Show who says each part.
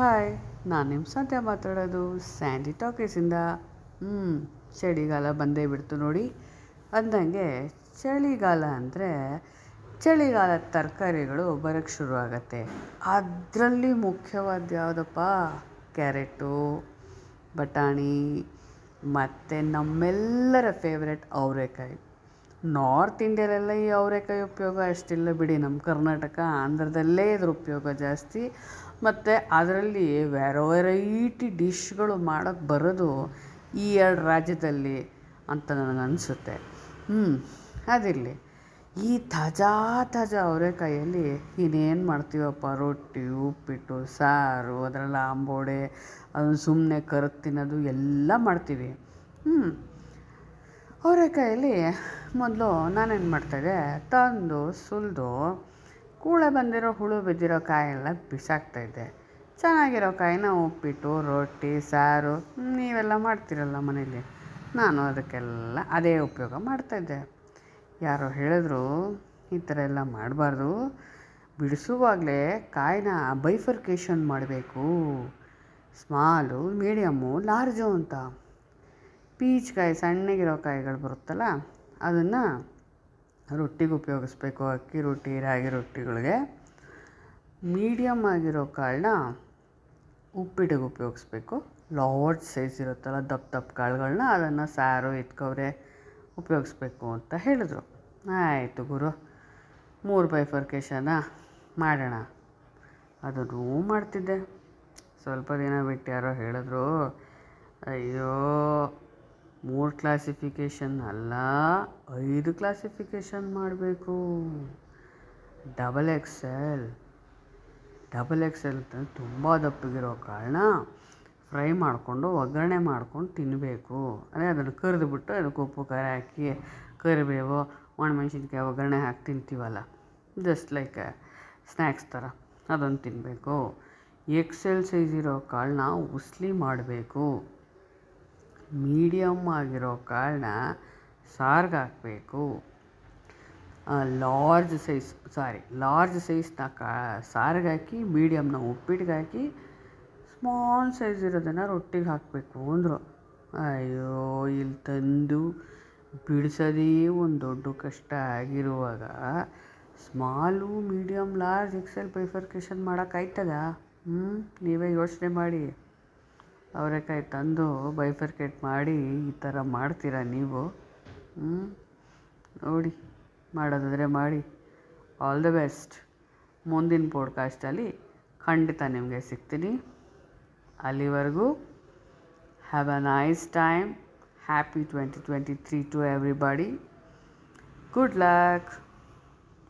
Speaker 1: Hi ನಾನು ನಿಮ್ಮ ಸಂತೆ ಮಾತಾಡೋದು ಸ್ಯಾಂಡಿ ಟಾಕೀಸಿಂದ. ಹ್ಞೂ ಚಳಿಗಾಲ ಬಂದೇ ಬಿಡ್ತು ನೋಡಿ. ಅಂದಂಗೆ ಚಳಿಗಾಲ ಅಂದರೆ ಚಳಿಗಾಲದ ತರಕಾರಿಗಳು ಬರೋಕ್ಕೆ ಶುರು ಆಗತ್ತೆ. ಅದರಲ್ಲಿ ಮುಖ್ಯವಾದ ಯಾವುದಪ್ಪ? ಕ್ಯಾರೆಟು, ಬಟಾಣಿ, ಮತ್ತು ನಮ್ಮೆಲ್ಲರ ಫೇವ್ರೆಟ್ ಅವರೆಕಾಯಿ. ನಾರ್ತ್ ಇಂಡಿಯಾಲೆಲ್ಲ ಈ ಅವರೆಕಾಯಿ ಉಪಯೋಗ ಅಷ್ಟಿಲ್ಲ ಬಿಡಿ ನಮ್ಮ ಕರ್ನಾಟಕ. ಆಂಧ್ರದಲ್ಲೇ ಇದ್ರ ಉಪಯೋಗ ಜಾಸ್ತಿ. ಮತ್ತು ಅದರಲ್ಲಿ ವೆರ ವೆರೈಟಿ ಡಿಶ್ಗಳು ಮಾಡೋಕ್ಕೆ ಬರೋದು ಈ ಎರಡು ರಾಜ್ಯದಲ್ಲಿ ಅಂತ ನನಗೆ ಅನಿಸುತ್ತೆ. ಹ್ಞೂ ಅದಿರಲಿ. ಈ ತಾಜಾ ತಾಜಾ ಅವರೆಕಾಯಲ್ಲಿ ಇನ್ನೇನು ಮಾಡ್ತೀವಪ್ಪ? ರೊಟ್ಟಿ, ಉಪ್ಪಿಟ್ಟು, ಸಾರು ಅದರಲ್ಲಿ ಆಂಬೋಡೆ ಅದನ್ನು ಸುಮ್ಮನೆ ಕರೆದು ತಿನ್ನೋದು ಎಲ್ಲ ಮಾಡ್ತೀವಿ. ಹ್ಞೂ ಅವರೆಕಾಯಲ್ಲಿ ಮೊದಲು ನಾನೇನು ಮಾಡ್ತಾಯಿದ್ದೆ ತಂದು, ಸುಲಿದು, ಕೂಳೆ ಬಂದಿರೋ ಹುಳು ಬಿದ್ದಿರೋ ಕಾಯೆಲ್ಲ ಬಿಸಾಕ್ತಾಯಿದ್ದೆ ಚೆನ್ನಾಗಿರೋ ಕಾಯಿನ ಉಪ್ಪಿಟ್ಟು, ರೊಟ್ಟಿ, ಸಾರು, ನೀವೆಲ್ಲ ಮಾಡ್ತೀರಲ್ಲ ಮನೇಲಿ ನಾನು ಅದಕ್ಕೆಲ್ಲ ಅದೇ ಉಪಯೋಗ ಮಾಡ್ತಾಯಿದ್ದೆ ಯಾರೋ ಹೇಳಿದ್ರು, ಈ ಥರ ಎಲ್ಲ ಮಾಡಬಾರ್ದು. ಬಿಡಿಸುವಾಗಲೇ ಕಾಯಿನ ಬೈಫರ್ಕೇಶನ್ ಮಾಡಬೇಕು. ಸ್ಮಾಲು ಮೀಡಿಯಮ್ಮು ಲಾರ್ಜು ಅಂತ. ಪೀಚ್ಕಾಯಿ ಸಣ್ಣಗಿರೋ ಕಾಯಿಗಳು ಬರುತ್ತಲ್ಲ, ಅದನ್ನು ರೊಟ್ಟಿಗೆ ಉಪಯೋಗಿಸ್ಬೇಕು. ಅಕ್ಕಿ ರೊಟ್ಟಿ, ರಾಗಿ ರೊಟ್ಟಿಗಳಿಗೆ. ಮೀಡಿಯಮ್ ಆಗಿರೋ ಕಾಳನ್ನ ಉಪ್ಪಿಟ್ಟಿಗೆ ಉಪಯೋಗಿಸ್ಬೇಕು. ಲಾರ್ಜ್ ಸೈಜ್ ಇರುತ್ತಲ್ಲ, ದಪ್ಪ ದಪ್ಪ ಕಾಳುಗಳನ್ನ ಅದನ್ನು ಸಾರು ಇಟ್ಕವ್ರೆ ಉಪಯೋಗಿಸ್ಬೇಕು ಅಂತ ಹೇಳಿದ್ರು. ಆಯಿತು ಗುರು, ಮೂರು ಬೈಫರ್ಕೇಶನ ಮಾಡೋಣ. ಅದನ್ನೂ ಮಾಡ್ತಿದ್ದೆ. ಸ್ವಲ್ಪ ದಿನ ಬಿಟ್ಟು ಯಾರೋ ಹೇಳಿದ್ರು, ಅಯ್ಯೋ ಮೂರು ಕ್ಲಾಸಿಫಿಕೇಷನ್ ಅಲ್ಲ, ಐದು ಕ್ಲಾಸಿಫಿಕೇಷನ್ ಮಾಡಬೇಕು. ಡಬಲ್ ಎಕ್ಸೆಲ್ ಡಬಲ್ ಎಕ್ಸೆಲ್ ಅಂತ ತುಂಬ ದಪ್ಪಗಿರೋ ಕಾರಣ ಫ್ರೈ ಮಾಡಿಕೊಂಡು, ಒಗ್ಗರಣೆ ಮಾಡ್ಕೊಂಡು ತಿನ್ನಬೇಕು ಅಂದರೆ ಅದನ್ನು ಕರಿದ್ಬಿಟ್ಟು ಅದಕ್ಕೆ ಉಪ್ಪು, ಖಾರ ಹಾಕಿ ಕರಿಬೇವು ಒಣಮೆಣ್ಸಿನ್ಕಾಯಿ ಒಗ್ಗರಣೆ ಹಾಕಿ ತಿಂತೀವಲ್ಲ ಜಸ್ಟ್ ಲೈಕ್ ಸ್ನ್ಯಾಕ್ಸ್ ಥರ ಅದನ್ನು ತಿನ್ನಬೇಕು ಎಕ್ಸೆಲ್ ಸೈಜ್ ಇರೋ ಕಾಳನ್ನ ಉಸ್ಲಿ ಮಾಡಬೇಕು. ಮೀಡಿಯಮ್ ಆಗಿರೋ ಕಾರಣ ಸಾರ್ಗೆ ಹಾಕಬೇಕು. ಲಾರ್ಜ್ ಸೈಜ್, ಸಾರಿ, ಲಾರ್ಜ್ ಸೈಜ್ನ ಕಾ, ಸಾರಿಗೆ ಹಾಕಿ ಮೀಡಿಯಮ್ನ ಉಪ್ಪಿಟ್ಟಿಗೆ ಸ್ಮಾಲ್ ಸೈಜ್ ಇರೋದನ್ನು ರೊಟ್ಟಿಗೆ ಹಾಕಬೇಕು ಅಂದರು. ಅಯ್ಯೋ ಇಲ್ಲಿ ತಂದು ಬಿಡಿಸೋದೇ ಒಂದು ದೊಡ್ಡ ಕಷ್ಟ ಆಗಿರುವಾಗ ಸ್ಮಾಲು ಮೀಡಿಯಮ್ ಲಾರ್ಜ್, ಎಕ್ಸೆಲ್ ಪ್ರಿಫರ್ಕೇಷನ್ ಮಾಡೋಕ್ಕಾಯ್ತದ ಹ್ಞೂ ನೀವೇ ಯೋಚನೆ ಮಾಡಿ. ಅವರೆಕಾಯಿ ತಂದು ಬೈಫರ್ಕೇಟ್ ಮಾಡಿ ಈ ಥರ ಮಾಡ್ತೀರಾ ನೀವು? ನೋಡಿ, ಮಾಡೋದಾದರೆ ಮಾಡಿ. ಆಲ್ ದ ಬೆಸ್ಟ್ ಮುಂದಿನ ಪಾಡ್ಕಾಸ್ಟಲ್ಲಿ ಖಂಡಿತ ನಿಮಗೆ ಸಿಗ್ತೀನಿ. ಅಲ್ಲಿವರೆಗೂ have a nice time happy twenty twenty three to everybody good luck